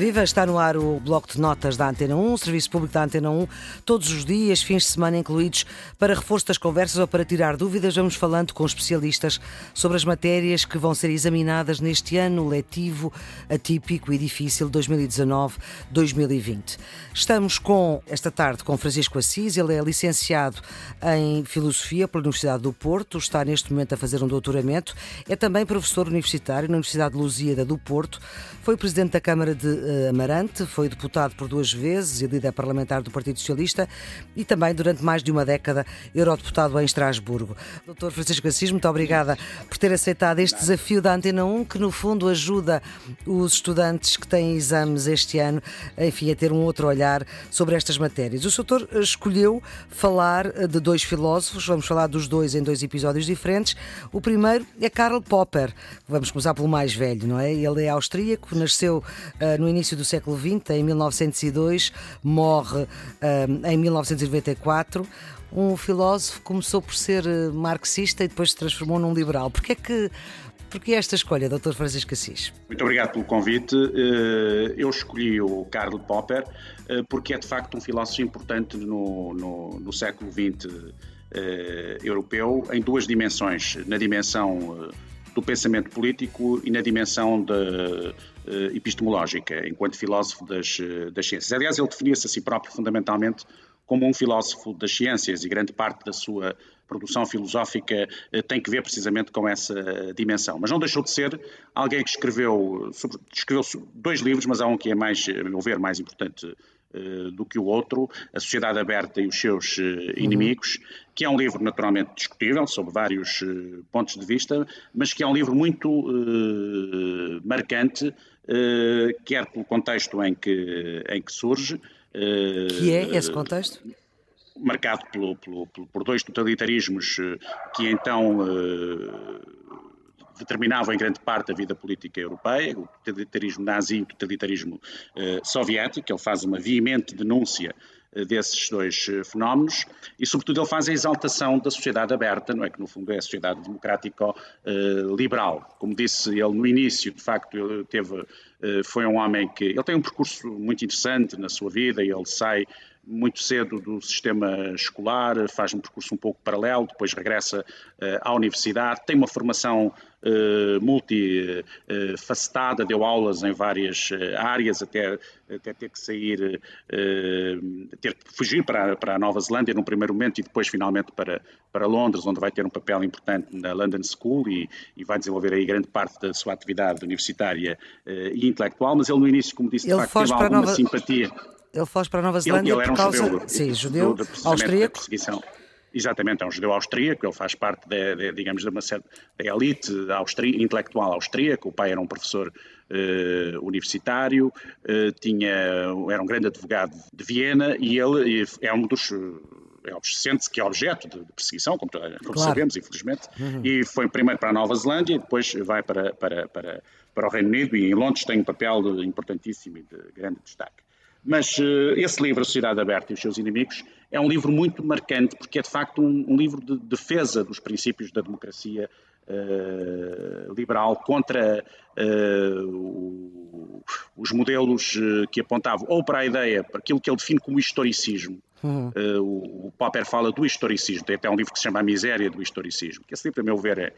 Viva, está no ar o bloco de notas da Antena 1, Serviço Público da Antena 1, todos os dias, fins de semana incluídos, para reforço das conversas ou para tirar dúvidas, vamos falando com especialistas sobre as matérias que vão ser examinadas neste ano letivo atípico e difícil 2019-2020. Estamos com, esta tarde, com Francisco Assis, ele é licenciado em Filosofia pela Universidade do Porto, está neste momento a fazer um doutoramento, é também professor universitário na Universidade de Lusíada do Porto, foi presidente da Câmara de Amarante, foi deputado por duas vezes e líder parlamentar do Partido Socialista e também durante mais de uma década eurodeputado em Estrasburgo. Doutor Francisco Assis, muito obrigada por ter aceitado este desafio da Antena 1, que no fundo ajuda os estudantes que têm exames este ano, enfim, a ter um outro olhar sobre estas matérias. O doutor escolheu falar de dois filósofos, vamos falar dos dois em dois episódios diferentes. O primeiro é Karl Popper, vamos começar pelo mais velho, não é? Ele é austríaco, nasceu uh, no início do século XX, em 1902, morre uh, em 1994 um filósofo começou por ser eh, marxista e depois se transformou num liberal. Porquê é que Porquê esta escolha, Dr. Francisco Assis? Muito obrigado pelo convite. Eu escolhi o Karl Popper porque é de facto um filósofo importante no, no, no século XX europeu em duas dimensões. Na dimensão do pensamento político e na dimensão da uh, epistemológica, enquanto filósofo das, eh, das ciências. Aliás, ele definia-se a si próprio fundamentalmente como um filósofo das ciências e grande parte da sua produção filosófica uh, tem que ver precisamente com essa dimensão. Mas não deixou de ser alguém que escreveu, sobre, escreveu dois livros, mas há um que é mais, a meu ver, mais importante eh, do que o outro, A Sociedade Aberta e os Seus eh. Inimigos, uhum. que é um livro naturalmente discutível, sob vários eh, pontos de vista, mas que é um livro muito uh, marcante, uh, quer pelo contexto em que, em que surge. Uh, que é esse contexto? Marcado pelo, pelo, por dois totalitarismos que então determinavam em grande parte a vida política europeia, o totalitarismo nazi e o totalitarismo eh, soviético. Ele faz uma veemente denúncia eh, desses dois eh, fenómenos e, sobretudo, ele faz a exaltação da sociedade aberta, não é que no fundo é a sociedade democrático-liberal. Como disse ele no início, de facto, ele teve, foi um homem que ele tem um percurso muito interessante na sua vida e ele sai muito cedo do sistema escolar, faz um percurso um pouco paralelo, depois regressa à universidade, tem uma formação eh, multifacetada, deu aulas em várias eh, áreas, até, até ter que sair, eh, ter que fugir para, para a Nova Zelândia num primeiro momento e depois finalmente para, para Londres, onde vai ter um papel importante na London School e, e vai desenvolver aí grande parte da sua atividade universitária e intelectual, mas ele no início, como disse, de ele facto, teve alguma Nova... simpatia. Ele foge para a Nova Zelândia ele, ele por causa... judeu, Sim, judeu, austríaco. Exatamente, é um judeu austríaco, ele faz parte, de, de, digamos, de uma certa da elite austrí intelectual austríaca, o pai era um professor eh, universitário, eh, tinha, era um grande advogado de Viena e ele é um dos é, sente-se que é objeto de, de perseguição, como, como claro. sabemos, infelizmente, uhum. e foi primeiro para a Nova Zelândia e depois vai para, para, para, para o Reino Unido e em Londres tem um papel importantíssimo e de grande destaque. Mas uh, esse livro, A Sociedade Aberta e os Seus Inimigos, é um livro muito marcante, porque é de facto um, um livro de defesa dos princípios da democracia uh, liberal contra o, os modelos que apontavam ou para a ideia, para aquilo que ele define como historicismo. Uhum. o, o Popper fala do historicismo, tem até um livro que se chama A Miséria do Historicismo, que esse livro, a meu ver, é,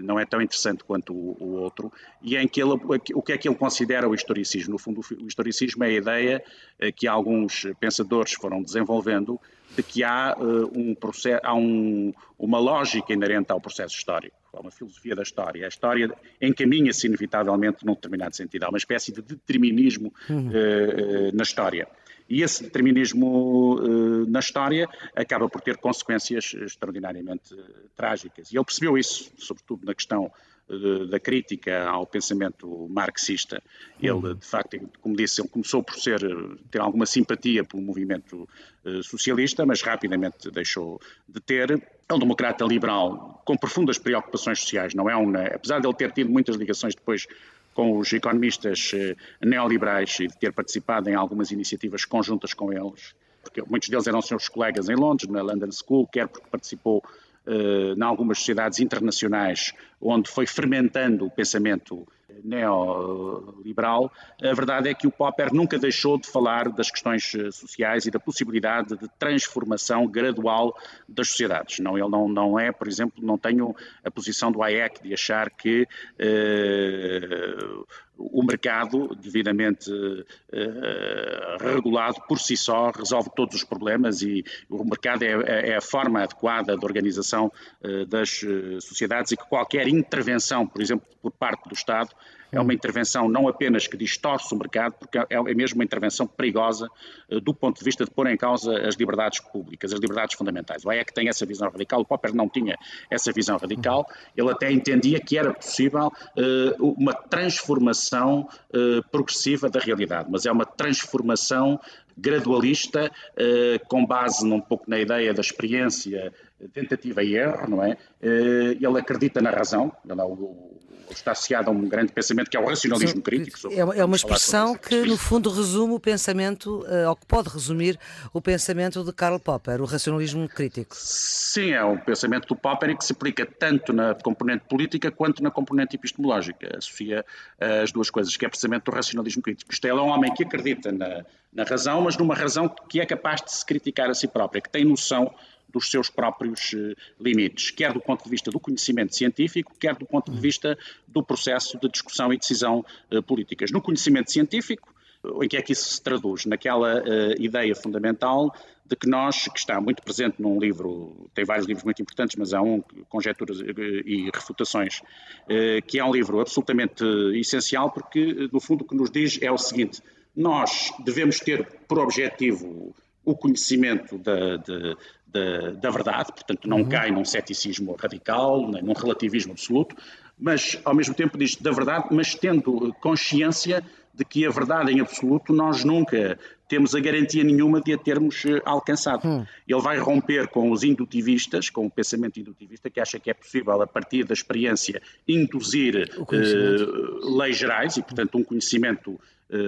não é tão interessante quanto o, o, outro, e em que ele, o que é que ele considera o historicismo? No fundo, o historicismo é a ideia eh, que alguns pensadores foram desenvolvendo de que há, uh, um processo, há um, uma lógica inerente ao processo histórico, há uma filosofia da história. A história encaminha-se inevitavelmente num determinado sentido, há uma espécie de determinismo uhum. uh, na história. E esse determinismo uh, na história acaba por ter consequências extraordinariamente trágicas. E ele percebeu isso, sobretudo na questão da crítica ao pensamento marxista. Ele, uhum. de facto, como disse, ele começou por ser, ter alguma simpatia pelo movimento socialista, mas rapidamente deixou de ter. É um democrata liberal com profundas preocupações sociais, não é um, apesar de ele ter tido muitas ligações depois com os economistas eh, neoliberais e de ter participado em algumas iniciativas conjuntas com eles, porque muitos deles eram seus colegas em Londres, na London School, quer porque participou em algumas sociedades internacionais onde foi fermentando o pensamento neoliberal, a verdade é que o Popper nunca deixou de falar das questões eh, sociais e da possibilidade de transformação gradual das sociedades. Não, ele não, não é, por exemplo, não tenho a posição do Hayek de achar que eh, o mercado devidamente eh, regulado por si só resolve todos os problemas e o mercado é, é a forma adequada de organização eh, das eh, sociedades e que qualquer intervenção, por exemplo, por parte do Estado, é uma intervenção não apenas que distorce o mercado, porque é, é mesmo uma intervenção perigosa uh, do ponto de vista de pôr em causa as liberdades públicas, as liberdades fundamentais. O que tem essa visão radical, o Popper não tinha essa visão radical, ele até entendia que era possível uh, uma transformação uh, progressiva da realidade, mas é uma transformação gradualista, com base um pouco na ideia da experiência, tentativa e erro, não é? Ele acredita na razão, ele é o está associado a um grande pensamento que é o racionalismo crítico. É, é uma expressão que, no fundo, resume o pensamento, uh, ou que pode resumir o pensamento de Karl Popper, o racionalismo crítico. Sim, é o pensamento do Popper e que se aplica tanto na componente política quanto na componente epistemológica. Associa uh, as duas coisas, que é precisamente o racionalismo crítico. Isto é, é um homem que acredita na, na razão, mas numa razão que é capaz de se criticar a si própria, que tem noção dos seus próprios eh, limites, quer do ponto de vista do conhecimento científico, quer do ponto de vista do processo de discussão e decisão eh, políticas. No conhecimento científico, em que é que isso se traduz? Naquela uh, ideia fundamental de que nós, que está muito presente num livro, tem vários livros muito importantes, mas há um, Conjecturas e Refutações, uh, que é um livro absolutamente essencial, porque, no fundo, o que nos diz é o seguinte: nós devemos ter por objetivo o conhecimento da, de, da, da verdade, portanto não uhum. cai num ceticismo radical, nem num relativismo absoluto, mas ao mesmo tempo diz da verdade, mas tendo consciência de que a verdade em absoluto nós nunca temos a garantia nenhuma de a termos eh, alcançado. Hum. Ele vai romper com os indutivistas, com o pensamento indutivista, que acha que é possível, a partir da experiência, induzir uh, leis gerais e, portanto, um conhecimento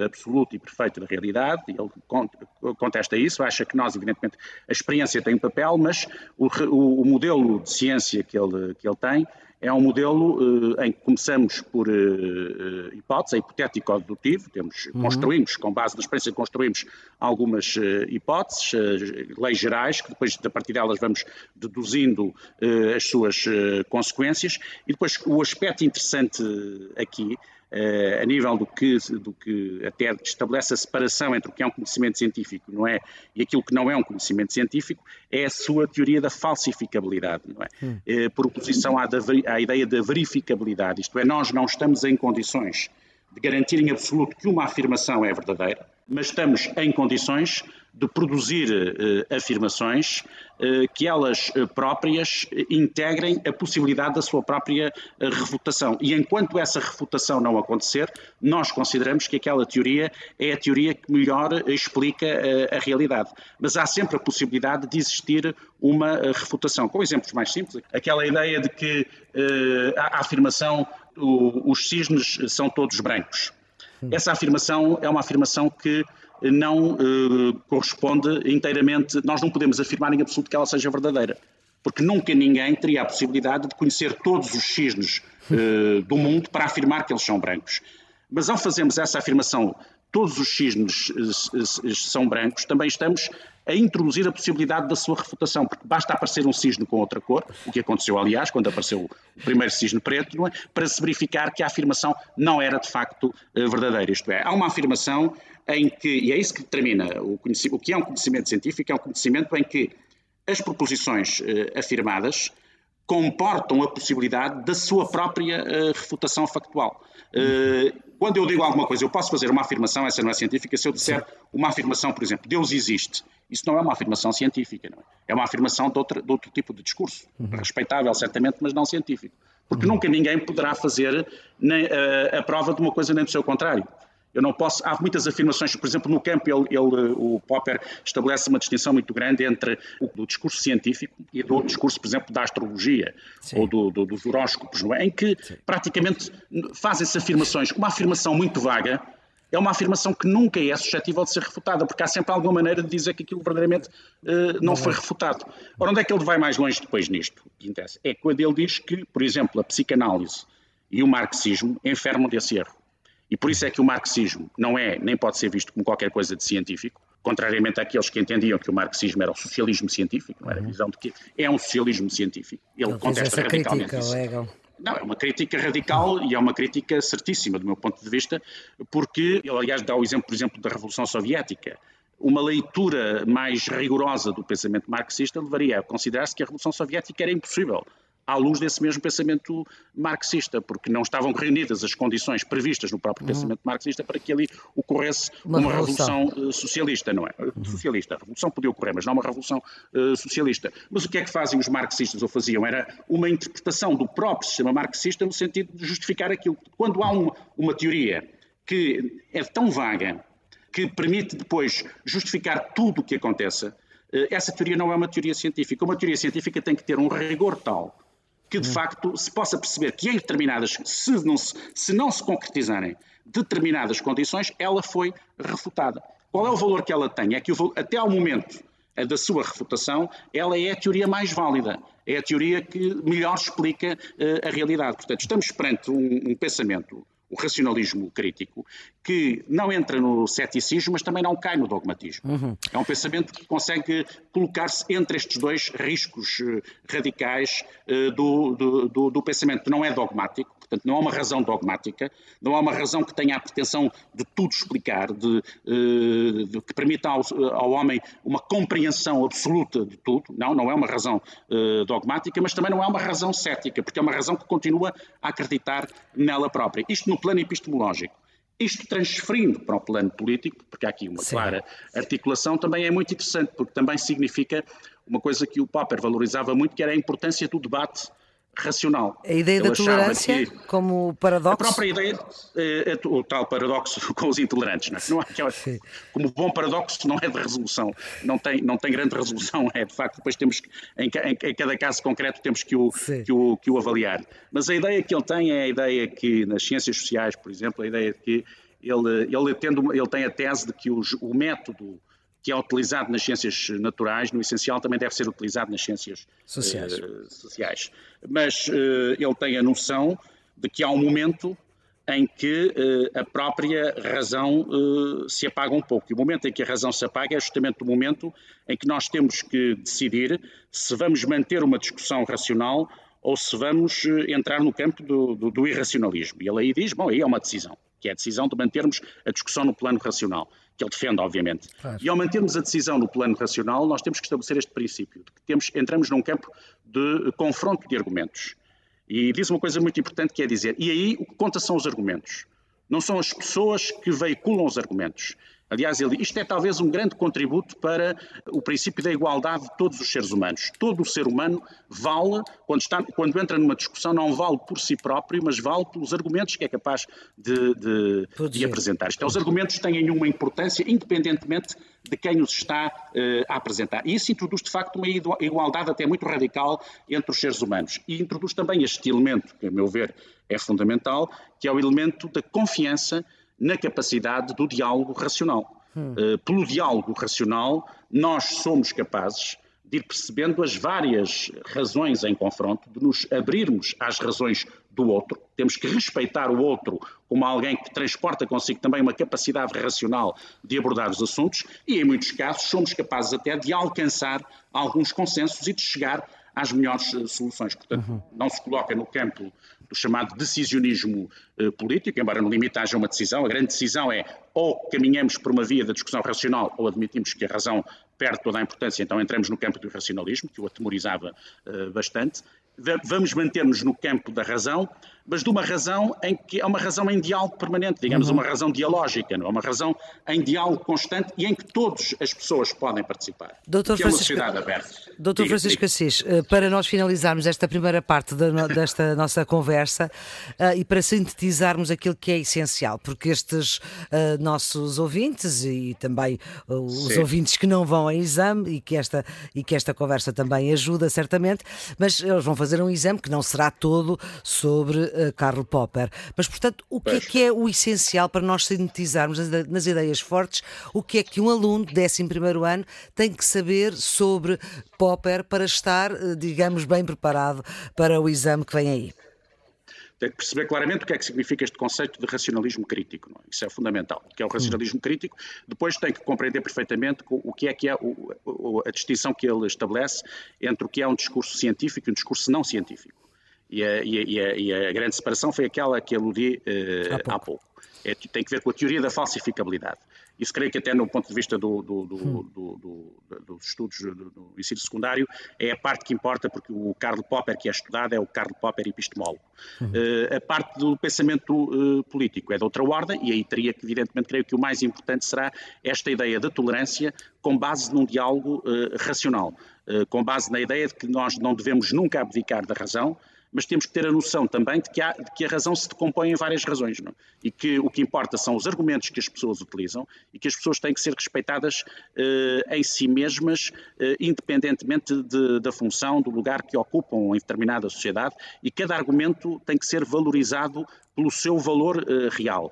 absoluto e perfeito da realidade. Ele contesta isso, acha que nós, evidentemente, a experiência tem um papel, mas o, o, modelo de ciência que ele, que ele tem é um modelo uh, em que começamos por uh, hipótese, é hipotético-dedutivo, temos, uhum. construímos, com base na experiência, construímos algumas hipóteses, leis gerais, que depois, a partir delas, vamos deduzindo as suas consequências, e depois o aspecto interessante aqui a nível do que, do que até estabelece a separação entre o que é um conhecimento científico não é, e aquilo que não é um conhecimento científico, é a sua teoria da falsificabilidade, não é? Hum. Por oposição à, da, à ideia da verificabilidade, isto é, nós não estamos em condições de garantir em absoluto que uma afirmação é verdadeira, mas estamos em condições de produzir uh, afirmações uh, que elas uh, próprias integrem a possibilidade da sua própria refutação. E enquanto essa refutação não acontecer, nós consideramos que aquela teoria é a teoria que melhor explica a realidade. Mas há sempre a possibilidade de existir uma refutação. Com exemplos mais simples, aquela ideia de que a, afirmação os cisnes são todos brancos. Essa afirmação é uma afirmação que não uh, corresponde inteiramente, nós não podemos afirmar em absoluto que ela seja verdadeira, porque nunca ninguém teria a possibilidade de conhecer todos os cisnes uh, do mundo para afirmar que eles são brancos. Mas ao fazermos essa afirmação, todos os cisnes uh, são brancos, também estamos a introduzir a possibilidade da sua refutação, porque basta aparecer um cisne com outra cor, o que aconteceu, aliás, quando apareceu o primeiro cisne preto, é? para se verificar que a afirmação não era de facto verdadeira. Isto é, há uma afirmação em que, e é isso que determina o, o que é um conhecimento científico, é um conhecimento em que as proposições eh, afirmadas comportam a possibilidade da sua própria uh, refutação factual. Uh, quando eu digo alguma coisa, eu posso fazer uma afirmação, essa não é científica, se eu disser uma afirmação, por exemplo, Deus existe, isso não é uma afirmação científica, não é? é uma afirmação de, outra, de outro tipo de discurso, uhum. respeitável certamente, mas não científico. Porque uhum. nunca ninguém poderá fazer nem, uh, a prova de uma coisa nem do seu contrário. Eu não posso. Há muitas afirmações, por exemplo, no campo, ele, ele, o Popper estabelece uma distinção muito grande entre o discurso científico e do discurso, por exemplo, da astrologia Sim. ou do, do, dos horóscopos, não é? em que Sim. praticamente fazem-se afirmações. Uma afirmação muito vaga é uma afirmação que nunca é suscetível de ser refutada, porque há sempre alguma maneira de dizer que aquilo verdadeiramente uh, não foi refutado. Ora, onde é que ele vai mais longe depois nisto? É quando ele diz que, por exemplo, a psicanálise e o marxismo enfermam desse erro. E por isso é que o marxismo não é, nem pode ser visto como qualquer coisa de científico, contrariamente àqueles que entendiam que o marxismo era o socialismo científico, não era a uhum. visão de que é um socialismo científico. Ele, Ele contesta radicalmente crítica, isso. Não, é uma crítica radical e é uma crítica certíssima, do meu ponto de vista, porque ele, aliás, dá o exemplo, por exemplo, da Revolução Soviética. Uma leitura mais rigorosa do pensamento marxista levaria a considerar-se que a Revolução Soviética era impossível à luz desse mesmo pensamento marxista, porque não estavam reunidas as condições previstas no próprio uhum. pensamento marxista para que ali ocorresse uma, uma revolução. revolução. Eh, socialista, não é? Uhum. Socialista. A revolução podia ocorrer, mas não uma revolução uh, socialista. Mas o que é que fazem os marxistas, ou faziam? Era uma interpretação do próprio sistema marxista no sentido de justificar aquilo. Quando há uma, uma teoria que é tão vaga que permite depois justificar tudo o que aconteça, eh, essa teoria não é uma teoria científica. Uma teoria científica tem que ter um rigor tal que de facto se possa perceber que em determinadas, se não se, se não se concretizarem determinadas condições, ela foi refutada. Qual é o valor que ela tem? É que o, até ao momento da sua refutação, ela é a teoria mais válida, é a teoria que melhor explica uh, a realidade. Portanto, estamos perante um, um pensamento o racionalismo crítico, que não entra no ceticismo, mas também não cai no dogmatismo. Uhum. É um pensamento que consegue colocar-se entre estes dois riscos uh, radicais uh, do, do, do, do, pensamento. Não é dogmático, portanto, não há uma razão dogmática, não há uma razão que tenha a pretensão de tudo explicar, de, uh, de que permita ao, ao, homem uma compreensão absoluta de tudo. Não, não é uma razão dogmática, mas também não é uma razão cética, porque é uma razão que continua a acreditar nela própria. Isto no plano epistemológico. Isto transferindo para o plano político, porque há aqui uma Sim. clara articulação, também é muito interessante, porque também significa uma coisa que o Popper valorizava muito, que era a importância do debate racional. A ideia Ele da tolerância como paradoxo? A própria ideia, é, é, o tal paradoxo com os intolerantes, não é? Não aquela, como bom paradoxo não é de resolução, não tem, não tem grande resolução, é de facto, depois temos que, em, em, em cada caso concreto temos que o, que, o, que o avaliar. Mas a ideia que ele tem é a ideia que nas ciências sociais, por exemplo, a ideia de que ele, ele, tendo, ele tem a tese de que os, o método que é utilizado nas ciências naturais, no essencial também deve ser utilizado nas ciências sociais. Uh, sociais. Mas uh, ele tem a noção de que há um momento em que uh, a própria razão se apaga um pouco. E o momento em que a razão se apaga é justamente o momento em que nós temos que decidir se vamos manter uma discussão racional ou se vamos entrar no campo do, do, do irracionalismo. E ele aí diz, bom, aí é uma decisão, que é a decisão de mantermos a discussão no plano racional que ele defende, obviamente. Claro. E ao mantermos a decisão no plano racional, nós temos que estabelecer este princípio, de que temos, entramos num campo de confronto de argumentos. E diz uma coisa muito importante que é dizer, e aí o que conta são os argumentos. Não são as pessoas que veiculam os argumentos. Aliás, ele, isto é talvez um grande contributo para o princípio da igualdade de todos os seres humanos. Todo o ser humano vale, quando, está, quando entra numa discussão, não vale por si próprio, mas vale pelos argumentos que é capaz de, de, de apresentar. É, os argumentos têm uma importância independentemente de quem os está uh, a apresentar. E isso introduz, de facto, uma igualdade até muito radical entre os seres humanos. E introduz também este elemento, que, a meu ver, é fundamental, que é o elemento da confiança na capacidade do diálogo racional. Hum. Uh, pelo diálogo racional, nós somos capazes de ir percebendo as várias razões em confronto, de nos abrirmos às razões do outro. Temos que respeitar o outro como alguém que transporta consigo também uma capacidade racional de abordar os assuntos e, em muitos casos, somos capazes até de alcançar alguns consensos e de chegar às melhores eh, soluções. Portanto, uhum. não se coloca no campo do chamado decisionismo eh, político, embora no limite haja uma decisão. A grande decisão é ou caminhamos por uma via da discussão racional ou admitimos que a razão perde toda a importância, então entramos no campo do irracionalismo, que o atemorizava uh, bastante. Vamos manter-nos no campo da razão, mas de uma razão em que é uma razão em diálogo permanente, digamos, uhum. uma razão dialógica, não? é uma razão em diálogo constante e em que todas as pessoas podem participar. Doutor que Francisco, é uma sociedade aberta. Doutor diga, Francisco diga. Assis, eh, para nós finalizarmos esta primeira parte desta nossa conversa uh, e para sintetizarmos aquilo que é essencial, porque estes uh, nossos ouvintes e também uh, os Sim. ouvintes que não vão a exame e que, esta, e que esta conversa também ajuda certamente, mas eles vão fazer um exame que não será todo sobre uh, Karl Popper. Mas, portanto, o que é que é o essencial para nós sintetizarmos nas ideias fortes? O que é que um aluno de 11 ano tem que saber sobre Popper para estar, eh, digamos, bem preparado para o exame que vem aí? tem que perceber claramente o que é que significa este conceito de racionalismo crítico. É? Isso é fundamental, que é o racionalismo hum. crítico. Depois tem que compreender perfeitamente o que é que é o, a distinção que ele estabelece entre o que é um discurso científico e um discurso não científico. E a, e a, e a grande separação foi aquela que aludi uh, há pouco. Há pouco. É, tem que ver com a teoria da falsificabilidade. Isso creio que até no ponto de vista do, do, do, hum. dos estudos do, ensino secundário é a parte que importa, porque o Karl Popper que é estudado é o Karl Popper epistemólogo. Uh, a parte do pensamento uh, político é de outra ordem, e aí teria que, evidentemente, creio que o mais importante será esta ideia da tolerância com base num diálogo uh, racional, com base na ideia de que nós não devemos nunca abdicar da razão, mas temos que ter a noção também de que, há, de que a razão se decompõe em várias razões, não? e que o que importa são os argumentos que as pessoas utilizam e que as pessoas têm que ser respeitadas eh, em si mesmas, eh, independentemente de, da função, do lugar que ocupam em determinada sociedade, e cada argumento tem que ser valorizado pelo seu valor uh, real.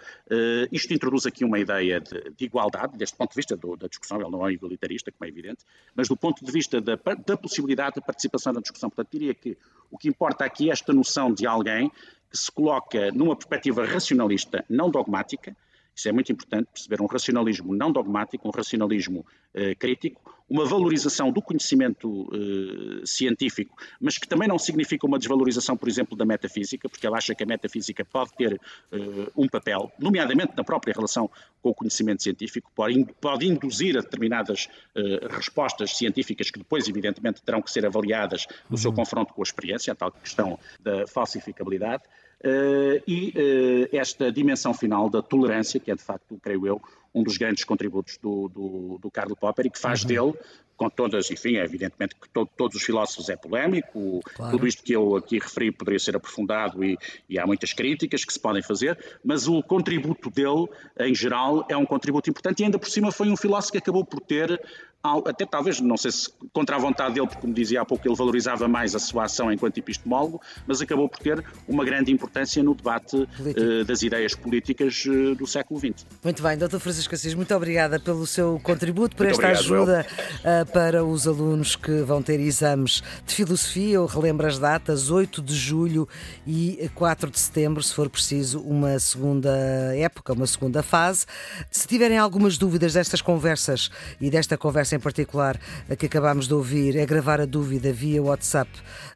Isto introduz aqui uma ideia de, de igualdade, deste ponto de vista do, da discussão, ele não é igualitarista, como é evidente, mas do ponto de vista da, da possibilidade de participação na discussão. Portanto, diria que o que importa aqui esta noção de alguém que se coloca numa perspectiva racionalista, não dogmática, isso é muito importante, perceber um racionalismo não dogmático, um racionalismo eh, crítico, uma valorização do conhecimento eh, científico, mas que também não significa uma desvalorização, por exemplo, da metafísica, porque ele acha que a metafísica pode ter eh, um papel, nomeadamente na própria relação com o conhecimento científico, pode, pode induzir a determinadas eh, respostas científicas que depois, evidentemente, terão que ser avaliadas no uhum. seu confronto com a experiência, a tal questão da falsificabilidade. Uh, e uh, esta dimensão final da tolerância, que é de facto, creio eu, um dos grandes contributos do, do, do Karl Popper e que faz uhum. dele, com todas, enfim, é evidentemente que to, todos os filósofos é polémico, claro. tudo isto que eu aqui referi poderia ser aprofundado e, e, há muitas críticas que se podem fazer, mas o contributo dele, em geral, é um contributo importante e ainda por cima foi um filósofo que acabou por ter até talvez, não sei se contra a vontade dele, porque como dizia há pouco, ele valorizava mais a sua ação enquanto epistemólogo, mas acabou por ter uma grande importância no debate uh, das ideias políticas uh, do século XX. Muito bem, Dr. Francisco Assis, muito obrigada pelo seu contributo, por muito esta obrigado, ajuda uh, para os alunos que vão ter exames de filosofia. Eu relembro as datas, 8 de julho e 4 de setembro, se for preciso, uma segunda época, uma segunda fase. Se tiverem algumas dúvidas destas conversas e desta conversa em particular que acabámos de ouvir é gravar a dúvida via WhatsApp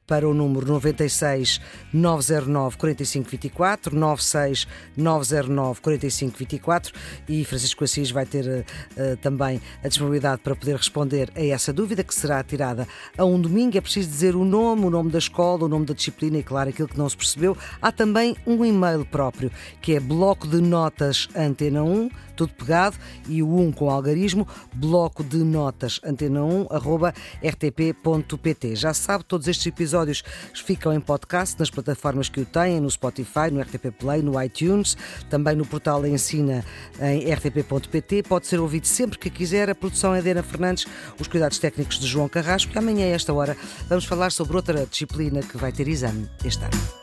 para o número 96 909 4524, 96 909 4524 e Francisco Assis vai ter uh, também a disponibilidade para poder responder a essa dúvida que será tirada a um domingo. É preciso dizer o nome, o nome da escola, o nome da disciplina e, claro, aquilo que não se percebeu. Há também um e-mail próprio que é bloco de notas antena 1 tudo pegado, e o 1 com algarismo, bloco de notas antena1 arroba rtp.pt. Já sabe, todos estes episódios ficam em podcast nas plataformas que o têm, no Spotify, no RTP Play, no iTunes, também no portal Ensina em rtp.pt. Pode ser ouvido sempre que quiser. A produção é de Ana Fernandes, os cuidados técnicos de João Carrasco. E amanhã, a esta hora, vamos falar sobre outra disciplina que vai ter exame este ano.